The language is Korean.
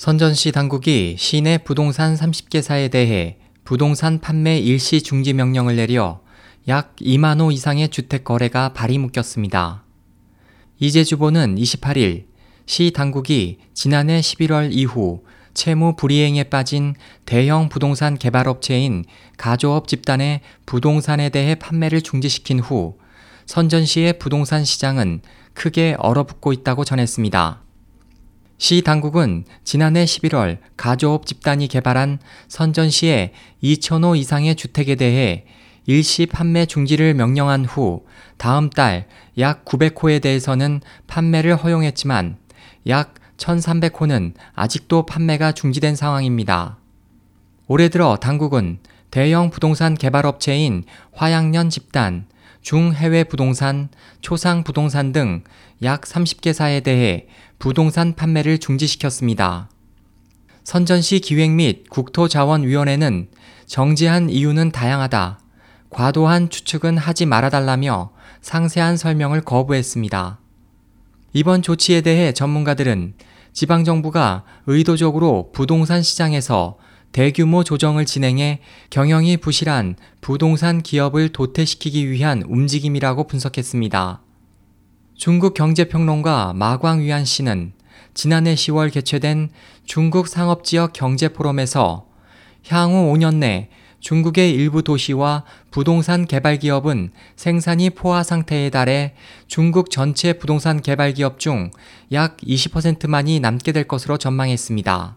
선전시 당국이 시내 부동산 30개사에 대해 부동산 판매 일시 중지 명령을 내려 약 2만 호 이상의 주택 거래가 발이 묶였습니다. 이재 주보는 28일 시 당국이 지난해 11월 이후 채무 불이행에 빠진 대형 부동산 개발업체인 가조업 집단의 부동산에 대해 판매를 중지시킨 후 선전시의 부동산 시장은 크게 얼어붙고 있다고 전했습니다. 시 당국은 지난해 11월 가조업 집단이 개발한 선전시의 2천호 이상의 주택에 대해 일시 판매 중지를 명령한 후 다음 달 약 900호에 대해서는 판매를 허용했지만 약 1300호는 아직도 판매가 중지된 상황입니다. 올해 들어 당국은 대형 부동산 개발업체인 화양년 집단, 중해외 부동산, 초상 부동산 등 약 30개사에 대해 부동산 판매를 중지시켰습니다. 선전시 기획 및 국토자원위원회는 정지한 이유는 다양하다. 과도한 추측은 하지 말아달라며 상세한 설명을 거부했습니다. 이번 조치에 대해 전문가들은 지방정부가 의도적으로 부동산 시장에서 대규모 조정을 진행해 경영이 부실한 부동산 기업을 도태시키기 위한 움직임이라고 분석했습니다. 중국 경제평론가 마광위안 씨는 지난해 10월 개최된 중국 상업지역 경제포럼에서 향후 5년 내 중국의 일부 도시와 부동산 개발 기업은 생산이 포화 상태에 달해 중국 전체 부동산 개발 기업 중 약 20%만이 남게 될 것으로 전망했습니다.